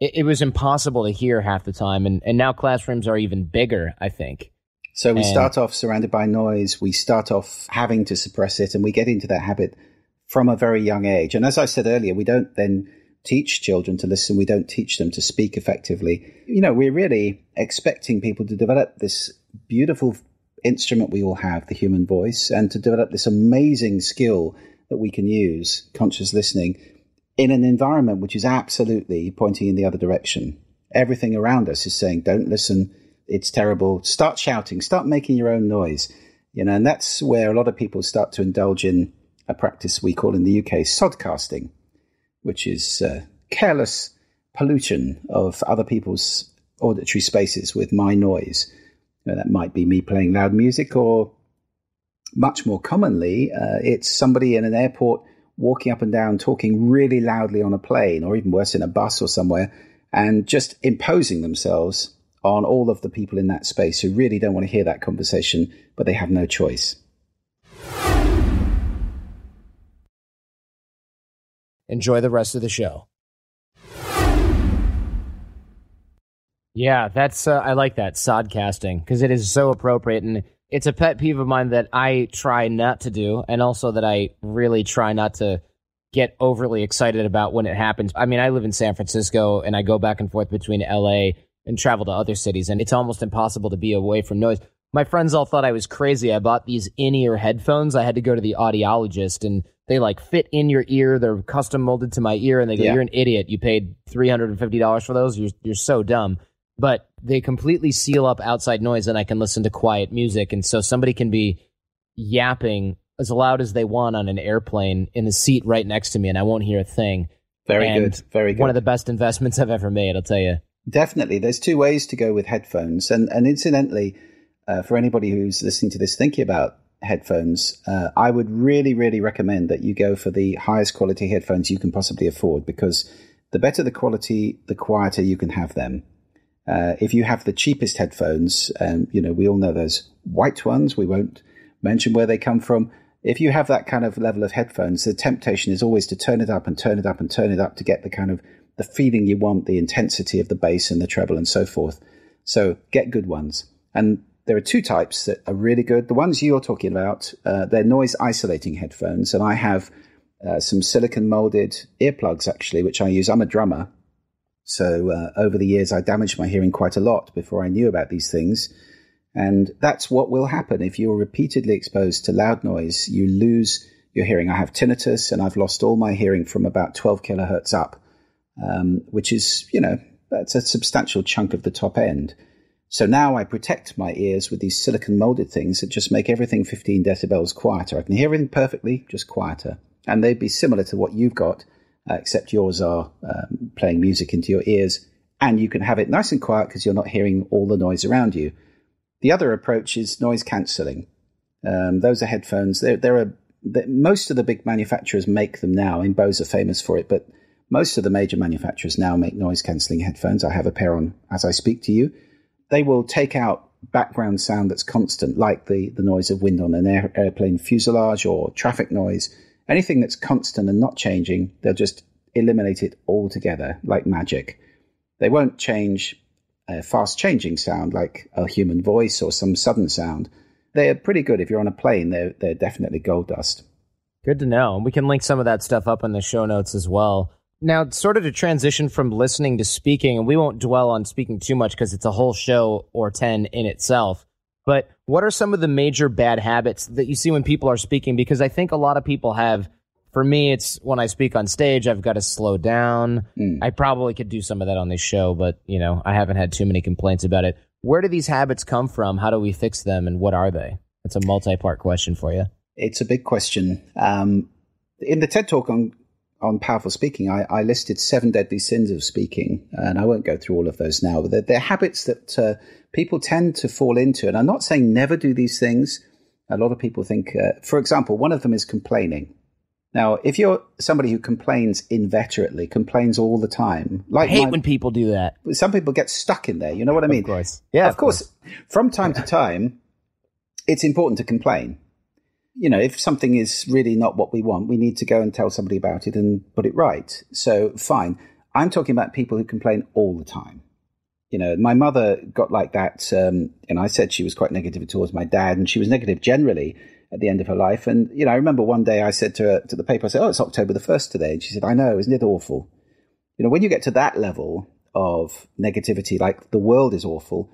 it, it was impossible to hear half the time. And, and now classrooms are even bigger, I think. So we and, start off surrounded by noise. We start off having to suppress it, and we get into that habit from a very young age. And as I said earlier, we don't then teach children to listen. We don't teach them to speak effectively. You know, we're really expecting people to develop this beautiful instrument we all have, the human voice, and to develop this amazing skill that we can use, conscious listening, in an environment which is absolutely pointing in the other direction. Everything around us is saying, don't listen, it's terrible. Start shouting, start making your own noise. You know, and that's where a lot of people start to indulge in a practice we call in the UK sodcasting which is uh, careless pollution of other people's auditory spaces with my noise. That might be me playing loud music, or much more commonly, uh, it's somebody in an airport walking up and down, talking really loudly on a plane, or even worse, in a bus or somewhere, and just imposing themselves on all of the people in that space who really don't want to hear that conversation, but they have no choice. Enjoy the rest of the show. Yeah, that's uh, I like that sodcasting because it is so appropriate and it's a pet peeve of mine that I try not to do and also that I really try not to get overly excited about when it happens. I mean, I live in San Francisco and I go back and forth between LA and travel to other cities and it's almost impossible to be away from noise. My friends all thought I was crazy. I bought these in-ear headphones. I had to go to the audiologist and they like fit in your ear. They're custom molded to my ear, and they go, yeah. "You're an idiot. You paid three hundred and fifty dollars for those. You're you're so dumb." But they completely seal up outside noise, and I can listen to quiet music. And so somebody can be yapping as loud as they want on an airplane in the seat right next to me, and I won't hear a thing. Very and good. Very good. One of the best investments I've ever made. I'll tell you. Definitely. There's two ways to go with headphones, and and incidentally, uh, for anybody who's listening to this, thinking about headphones, uh, I would really, really recommend that you go for the highest quality headphones you can possibly afford because the better the quality, the quieter you can have them. Uh, if you have the cheapest headphones, um, you know, we all know those white ones, we won't mention where they come from. If you have that kind of level of headphones, the temptation is always to turn it up and turn it up and turn it up to get the kind of the feeling you want, the intensity of the bass and the treble and so forth. So get good ones. And there are two types that are really good. The ones you're talking about, uh, they're noise isolating headphones, and I have uh, some silicone molded earplugs actually, which I use. I'm a drummer, so uh, over the years I damaged my hearing quite a lot before I knew about these things, and that's what will happen if you're repeatedly exposed to loud noise. You lose your hearing. I have tinnitus, and I've lost all my hearing from about 12 kilohertz up, um, which is you know that's a substantial chunk of the top end. So now I protect my ears with these silicone molded things that just make everything 15 decibels quieter. I can hear everything perfectly, just quieter. And they'd be similar to what you've got, uh, except yours are um, playing music into your ears. And you can have it nice and quiet because you're not hearing all the noise around you. The other approach is noise cancelling. Um, those are headphones. There, there are most of the big manufacturers make them now. Mean, Bose are famous for it, but most of the major manufacturers now make noise cancelling headphones. I have a pair on as I speak to you. They will take out background sound that's constant, like the, the noise of wind on an air, airplane fuselage or traffic noise. Anything that's constant and not changing, they'll just eliminate it altogether, like magic. They won't change a fast changing sound like a human voice or some sudden sound they're pretty good. If you're on a plane, they're they're definitely gold dust. Good to know. We can link some of that stuff up in the show notes as well. Now, sort of to transition from listening to speaking, and we won't dwell on speaking too much because it's a whole show or 10 in itself. But what are some of the major bad habits that you see when people are speaking? Because I think a lot of people have, for me, it's when I speak on stage, I've got to slow down. Mm. I probably could do some of that on this show, but, you know, I haven't had too many complaints about it. Where do these habits come from? How do we fix them? And what are they? That's a multi part question for you. It's a big question. Um, in the TED Talk on, on powerful speaking, I, I, listed seven deadly sins of speaking, and I won't go through all of those now, but they're, they're habits that uh, people tend to fall into. And I'm not saying never do these things. A lot of people think, uh, for example, one of them is complaining. Now, if you're somebody who complains inveterately, complains all the time, like I hate my, when people do that. Some people get stuck in there. You know what I mean? Of course. Yeah. Of, of course. course. From time to time, it's important to complain. You know, if something is really not what we want, we need to go and tell somebody about it and put it right. So, fine. I'm talking about people who complain all the time. You know, my mother got like that, um, and I said she was quite negative towards my dad, and she was negative generally at the end of her life. And, you know, I remember one day I said to her, to the paper, I said, Oh, it's October the 1st today. And she said, I know, isn't it awful? You know, when you get to that level of negativity, like the world is awful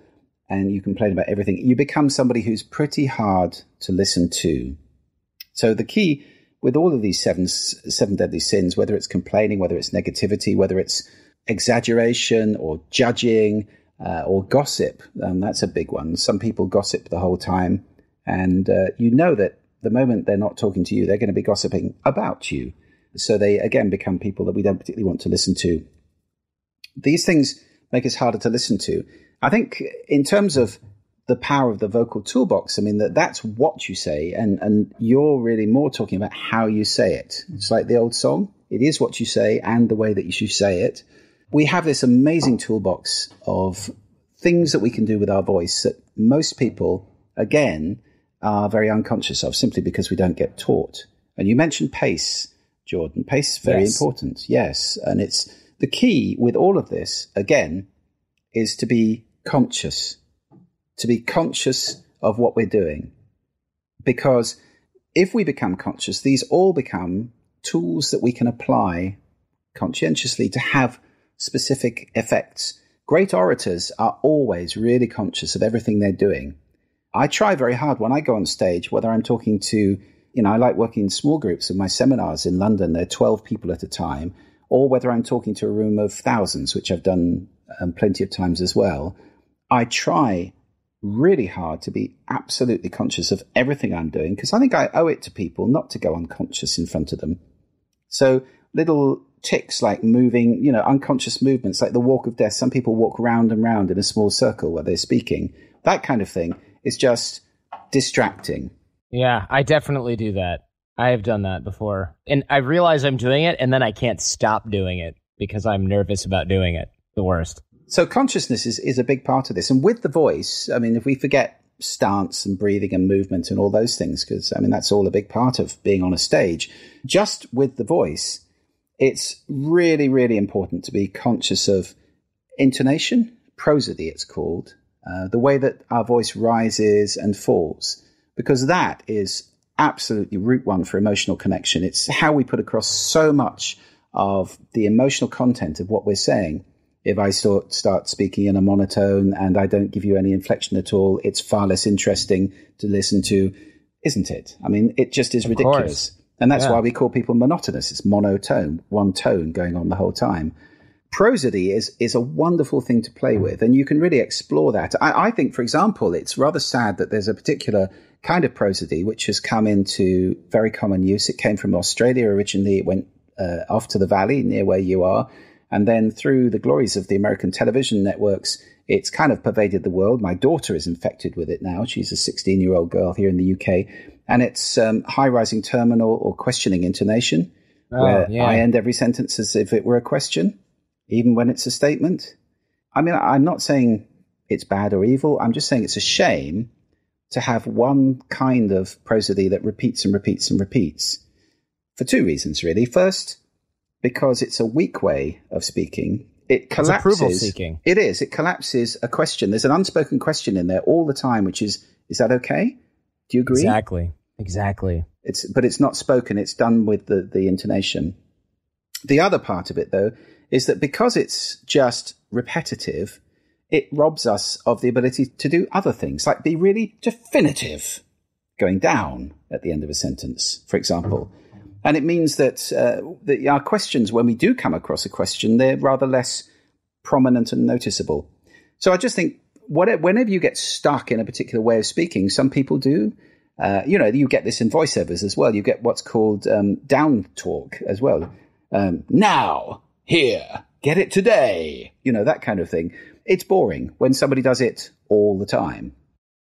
and you complain about everything, you become somebody who's pretty hard to listen to. So the key with all of these seven, seven deadly sins, whether it's complaining, whether it's negativity, whether it's exaggeration or judging, uh, or gossip. Um, that's a big one. Some people gossip the whole time. And uh, you know that the moment they're not talking to you, they're going to be gossiping about you. So they, again, become people that we don't particularly want to listen to. These things make us harder to listen to. I think, in terms of the power of the vocal toolbox, I mean, that that's what you say, and, and you're really more talking about how you say it. It's like the old song it is what you say and the way that you should say it. We have this amazing toolbox of things that we can do with our voice that most people, again, are very unconscious of simply because we don't get taught. And you mentioned pace, Jordan. Pace is very yes. important. Yes. And it's the key with all of this, again, is to be conscious, to be conscious of what we're doing. Because if we become conscious, these all become tools that we can apply conscientiously to have specific effects. Great orators are always really conscious of everything they're doing I try very hard when I go on stage, whether I'm talking to, you know, I like working in small groups in my seminars in London, they're 12 people at a time, or whether I'm talking to a room of thousands, which I've done um, plenty of times as well. I try really hard to be absolutely conscious of everything I'm doing because I think I owe it to people not to go unconscious in front of them. So little ticks like moving, you know, unconscious movements like the walk of death. Some people walk round and round in a small circle while they're speaking. That kind of thing is just distracting. Yeah, I definitely do that. I have done that before. And I realize I'm doing it and then I can't stop doing it because I'm nervous about doing it. The worst. So consciousness is, is a big part of this. And with the voice, I mean, if we forget stance and breathing and movement and all those things, because I mean, that's all a big part of being on a stage, just with the voice, it's really, really important to be conscious of intonation, prosody, it's called, uh, the way that our voice rises and falls, because that is absolutely root one for emotional connection. It's how we put across so much of the emotional content of what we're saying. If I start, start speaking in a monotone and I don't give you any inflection at all, it's far less interesting to listen to, isn't it? I mean, it just is of ridiculous. Course. And that's yeah. why we call people monotonous. It's monotone, one tone going on the whole time. prosody is is a wonderful thing to play with, and you can really explore that. I, I, think, for example, it's rather sad that there's a particular kind of prosody which has come into very common use. It came from Australia originally. It went uh, off to the valley near where you are, and then through the glories of the American television networks, it's kind of pervaded the world. My daughter is infected with it now. She's a 16 year old girl here in the UK, and it's um, high rising terminal or questioning intonation. Oh, where yeah. I end every sentence as if it were a question even when it's a statement. I mean, I'm not saying it's bad or evil. I'm just saying it's a shame to have one kind of prosody that repeats and repeats and repeats for two reasons, really. First, because it's a weak way of speaking. It collapses. It is. It collapses a question. There's an unspoken question in there all the time, which is, is that okay? Do you agree? Exactly. Exactly. It's, but it's not spoken. It's done with the, the intonation. The other part of it, though, is that because it's just repetitive, it robs us of the ability to do other things, like be really definitive, going down at the end of a sentence, for example. And it means that, uh, that our questions, when we do come across a question, they're rather less prominent and noticeable. So I just think whatever, whenever you get stuck in a particular way of speaking, some people do. Uh, you know, you get this in voiceovers as well. You get what's called um, down talk as well. Um, now, here, get it today, you know, that kind of thing. It's boring when somebody does it all the time.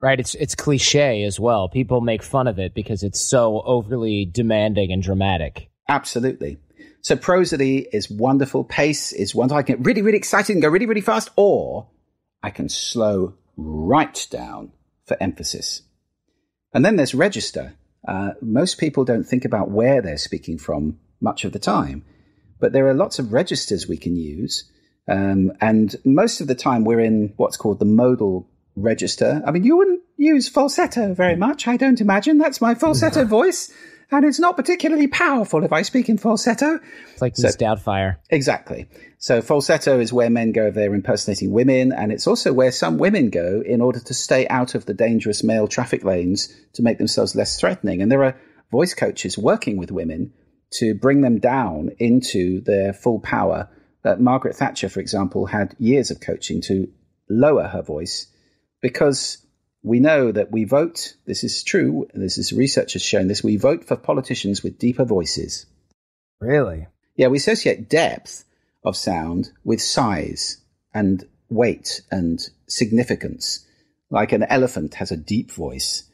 Right, it's it's cliche as well. People make fun of it because it's so overly demanding and dramatic. Absolutely. So prosody is wonderful. Pace is wonderful. I can get really, really excited and go really, really fast, or I can slow right down for emphasis. And then there's register. Uh, most people don't think about where they're speaking from much of the time. But there are lots of registers we can use. Um, and most of the time we're in what's called the modal register. I mean, you wouldn't use falsetto very much, I don't imagine. That's my falsetto voice. And it's not particularly powerful if I speak in falsetto. It's like so, Miss Doubtfire. Exactly. So falsetto is where men go if they're impersonating women, and it's also where some women go in order to stay out of the dangerous male traffic lanes to make themselves less threatening. And there are voice coaches working with women to bring them down into their full power. Uh, Margaret Thatcher, for example, had years of coaching to lower her voice because we know that we vote, this is true, this is research has shown this, we vote for politicians with deeper voices. Really? Yeah, we associate depth of sound with size and weight and significance. Like an elephant has a deep voice.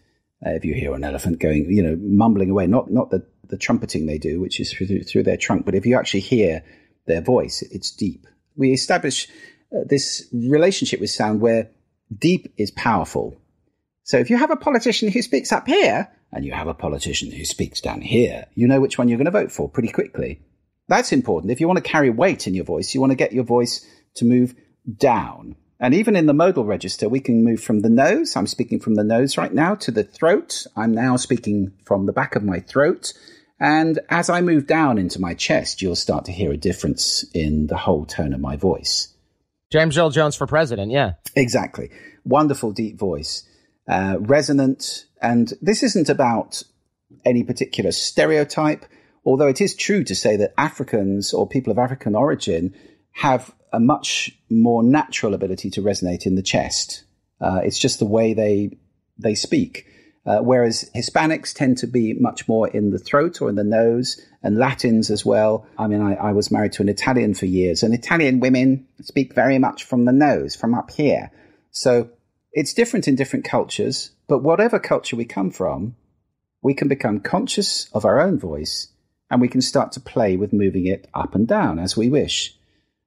Uh, if you hear an elephant going, you know, mumbling away, not not the the trumpeting they do, which is through, through their trunk. But if you actually hear their voice, it's deep. We establish uh, this relationship with sound where deep is powerful. So if you have a politician who speaks up here and you have a politician who speaks down here, you know which one you're going to vote for pretty quickly. That's important. If you want to carry weight in your voice, you want to get your voice to move down. And even in the modal register, we can move from the nose. I'm speaking from the nose right now to the throat. I'm now speaking from the back of my throat and as I move down into my chest, you'll start to hear a difference in the whole tone of my voice. James Earl Jones for president, yeah. Exactly. Wonderful, deep voice, uh, resonant. And this isn't about any particular stereotype, although it is true to say that Africans or people of African origin have a much more natural ability to resonate in the chest. Uh, it's just the way they they speak. Uh, whereas Hispanics tend to be much more in the throat or in the nose, and Latins as well. I mean, I, I, was married to an Italian for years, and Italian women speak very much from the nose, from up here. So it's different in different cultures, but whatever culture we come from, we can become conscious of our own voice and we can start to play with moving it up and down as we wish.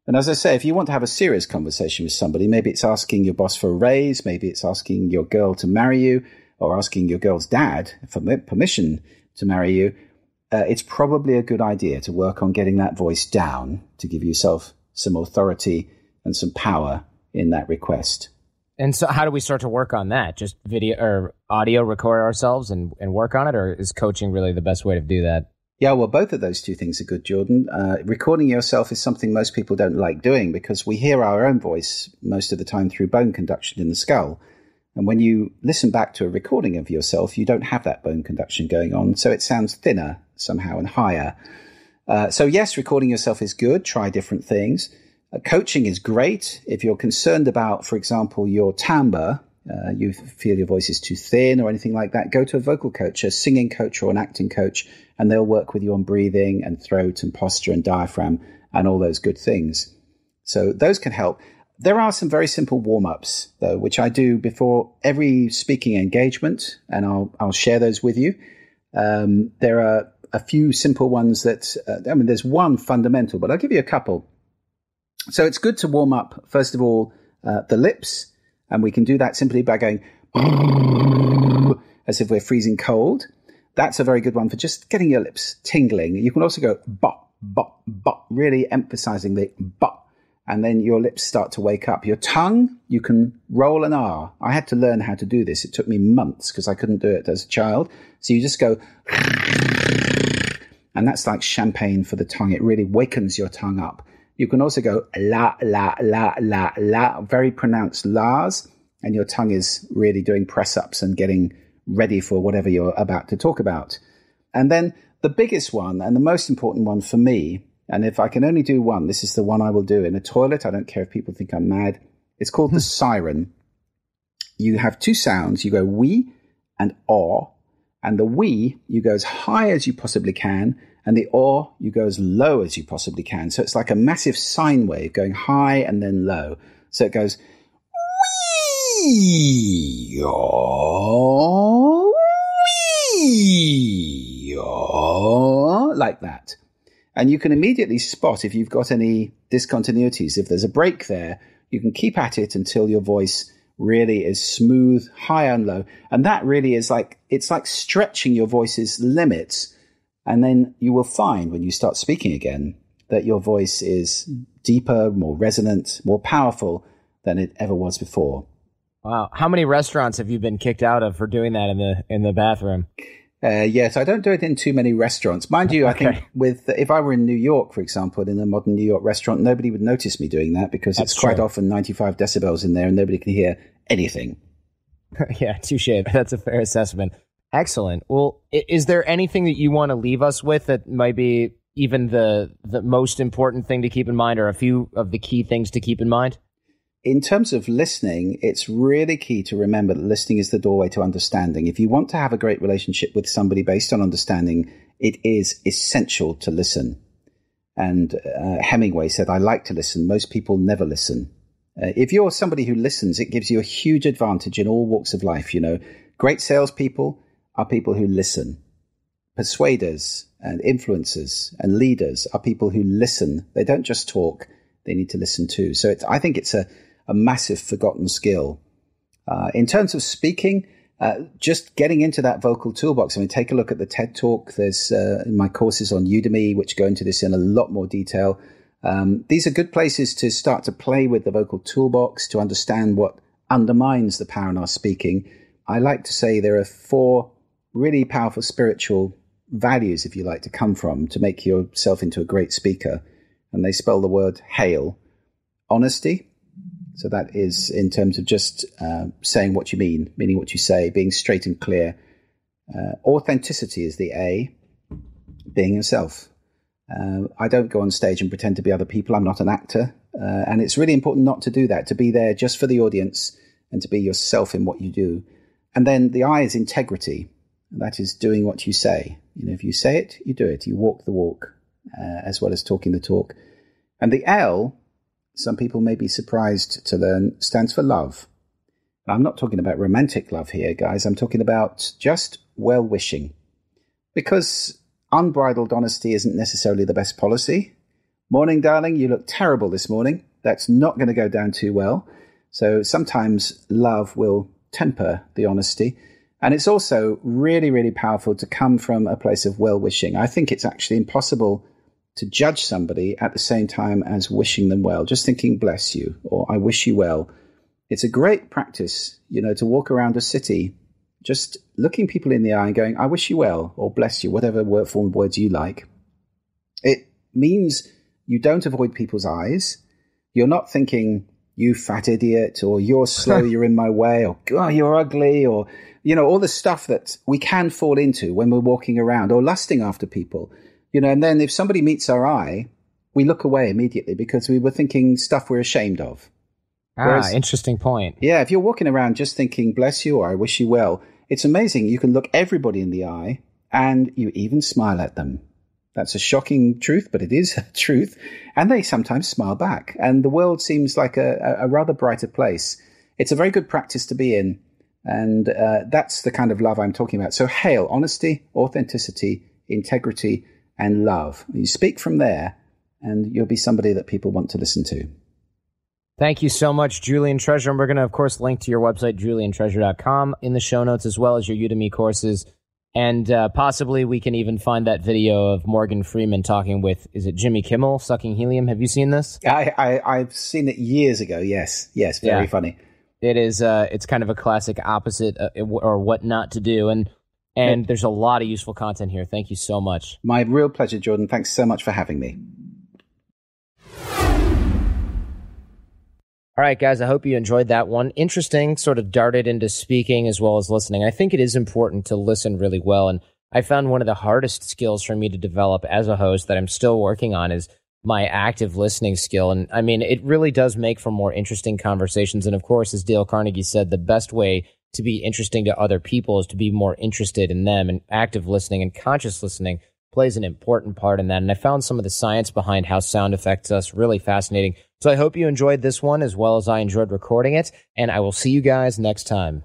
And as I say, if you want to have a serious conversation with somebody, maybe it's asking your boss for a raise, maybe it's asking your girl to marry you, or asking your girl's dad for permission to marry you, uh, it's probably a good idea to work on getting that voice down to give yourself some authority and some power in that request. And so, how do we start to work on that? Just video or audio record ourselves and, and work on it, or is coaching really the best way to do that? Yeah, well, both of those two things are good, Jordan. Uh, recording yourself is something most people don't like doing because we hear our own voice most of the time through bone conduction in the skull. And when you listen back to a recording of yourself, you don't have that bone conduction going on. So it sounds thinner somehow and higher. Uh, so, yes, recording yourself is good. Try different things. Uh, coaching is great if you're concerned about, for example, your timbre. Uh, you feel your voice is too thin or anything like that. Go to a vocal coach, a singing coach, or an acting coach, and they'll work with you on breathing and throat and posture and diaphragm and all those good things. So those can help. There are some very simple warm ups, though, which I do before every speaking engagement, and I'll, I'll share those with you. Um, there are a few simple ones that, uh, I mean, there's one fundamental, but I'll give you a couple. So it's good to warm up, first of all, uh, the lips, and we can do that simply by going as if we're freezing cold. That's a very good one for just getting your lips tingling. You can also go bop, bop, bop, really emphasizing the bop. And then your lips start to wake up. Your tongue, you can roll an R. I had to learn how to do this. It took me months because I couldn't do it as a child. So you just go, and that's like champagne for the tongue. It really wakens your tongue up. You can also go la, la, la, la, la, very pronounced la's, and your tongue is really doing press ups and getting ready for whatever you're about to talk about. And then the biggest one and the most important one for me, and if I can only do one, this is the one I will do in a toilet. I don't care if people think I'm mad. It's called the hmm. siren. You have two sounds. You go we and or, and the we you go as high as you possibly can, and the or you go as low as you possibly can. So it's like a massive sine wave going high and then low. So it goes wee like that. And you can immediately spot if you've got any discontinuities. If there's a break there, you can keep at it until your voice really is smooth, high and low. And that really is like, it's like stretching your voice's limits and then you will find when you start speaking again that your voice is deeper, more resonant, more powerful than it ever was before. Wow. How many restaurants have you been kicked out of for doing that in the in the bathroom? Uh, yes, I don't do it in too many restaurants. Mind you, I think with if I were in New York, for example, in a modern New York restaurant, nobody would notice me doing that because That's it's quite often 95 decibels in there and nobody can hear anything. yeah, touche. That's a fair assessment. Excellent. Well, is there anything that you want to leave us with that might be even the the most important thing to keep in mind, or a few of the key things to keep in mind? In terms of listening, it's really key to remember that listening is the doorway to understanding. If you want to have a great relationship with somebody based on understanding, it is essential to listen. And uh, Hemingway said, I like to listen. Most people never listen. Uh, if you're somebody who listens, it gives you a huge advantage in all walks of life. You know, great salespeople, are people who listen. Persuaders and influencers and leaders are people who listen. They don't just talk, they need to listen too. So I think it's a, a massive forgotten skill. Uh, in terms of speaking, uh, just getting into that vocal toolbox. I mean, take a look at the TED Talk. There's uh, my courses on Udemy, which go into this in a lot more detail. Um, these are good places to start to play with the vocal toolbox to understand what undermines the power in our speaking. I like to say there are four really powerful spiritual values, if you like, to come from to make yourself into a great speaker. And they spell the word hail honesty. So that is in terms of just uh, saying what you mean, meaning what you say, being straight and clear. Uh, authenticity is the A, being yourself. Uh, I don't go on stage and pretend to be other people. I'm not an actor. Uh, and it's really important not to do that, to be there just for the audience and to be yourself in what you do. And then the I is integrity. That is doing what you say. You know, if you say it, you do it. You walk the walk, uh, as well as talking the talk. And the L, some people may be surprised to learn, stands for love. I'm not talking about romantic love here, guys. I'm talking about just well wishing. Because unbridled honesty isn't necessarily the best policy. Morning, darling, you look terrible this morning. That's not going to go down too well. So sometimes love will temper the honesty. And it's also really, really powerful to come from a place of well wishing. I think it's actually impossible to judge somebody at the same time as wishing them well, just thinking, bless you, or I wish you well. It's a great practice, you know, to walk around a city just looking people in the eye and going, I wish you well, or bless you, whatever word form of words you like. It means you don't avoid people's eyes. You're not thinking, you fat idiot, or you're slow, you're in my way, or oh, you're ugly, or you know, all the stuff that we can fall into when we're walking around or lusting after people, you know, and then if somebody meets our eye, we look away immediately because we were thinking stuff we're ashamed of. Ah, Whereas, interesting point. Yeah, if you're walking around just thinking, bless you, or I wish you well, it's amazing. You can look everybody in the eye and you even smile at them. That's a shocking truth, but it is a truth. And they sometimes smile back. And the world seems like a, a rather brighter place. It's a very good practice to be in. And uh, that's the kind of love I'm talking about. So, hail honesty, authenticity, integrity, and love. You speak from there, and you'll be somebody that people want to listen to. Thank you so much, Julian Treasure. And we're going to, of course, link to your website, juliantreasure.com, in the show notes, as well as your Udemy courses. And uh, possibly we can even find that video of Morgan Freeman talking with, is it Jimmy Kimmel sucking helium? Have you seen this? I, I, have seen it years ago. Yes. Yes. Very yeah. funny. It is, uh, it's kind of a classic opposite uh, or what not to do. And, and there's a lot of useful content here. Thank you so much. My real pleasure, Jordan. Thanks so much for having me. All right, guys, I hope you enjoyed that one. Interesting, sort of darted into speaking as well as listening. I think it is important to listen really well. And I found one of the hardest skills for me to develop as a host that I'm still working on is my active listening skill. And I mean, it really does make for more interesting conversations. And of course, as Dale Carnegie said, the best way to be interesting to other people is to be more interested in them. And active listening and conscious listening plays an important part in that. And I found some of the science behind how sound affects us really fascinating. So I hope you enjoyed this one as well as I enjoyed recording it, and I will see you guys next time.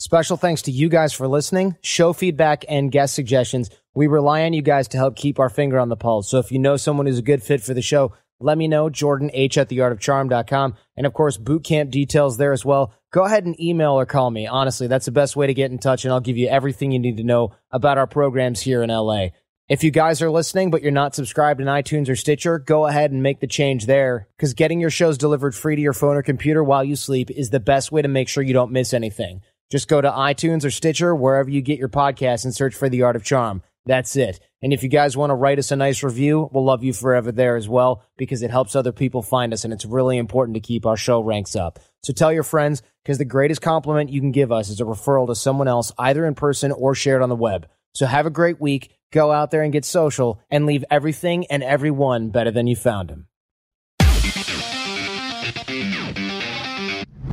Special thanks to you guys for listening, show feedback, and guest suggestions. We rely on you guys to help keep our finger on the pulse. So if you know someone who's a good fit for the show, let me know, Jordan H at theartofcharm.com. And of course, boot camp details there as well. Go ahead and email or call me. Honestly, that's the best way to get in touch, and I'll give you everything you need to know about our programs here in LA. If you guys are listening, but you're not subscribed in iTunes or Stitcher, go ahead and make the change there because getting your shows delivered free to your phone or computer while you sleep is the best way to make sure you don't miss anything. Just go to iTunes or Stitcher, wherever you get your podcasts, and search for The Art of Charm. That's it. And if you guys want to write us a nice review, we'll love you forever there as well because it helps other people find us and it's really important to keep our show ranks up. So tell your friends because the greatest compliment you can give us is a referral to someone else, either in person or shared on the web. So have a great week Go out there and get social and leave everything and everyone better than you found them.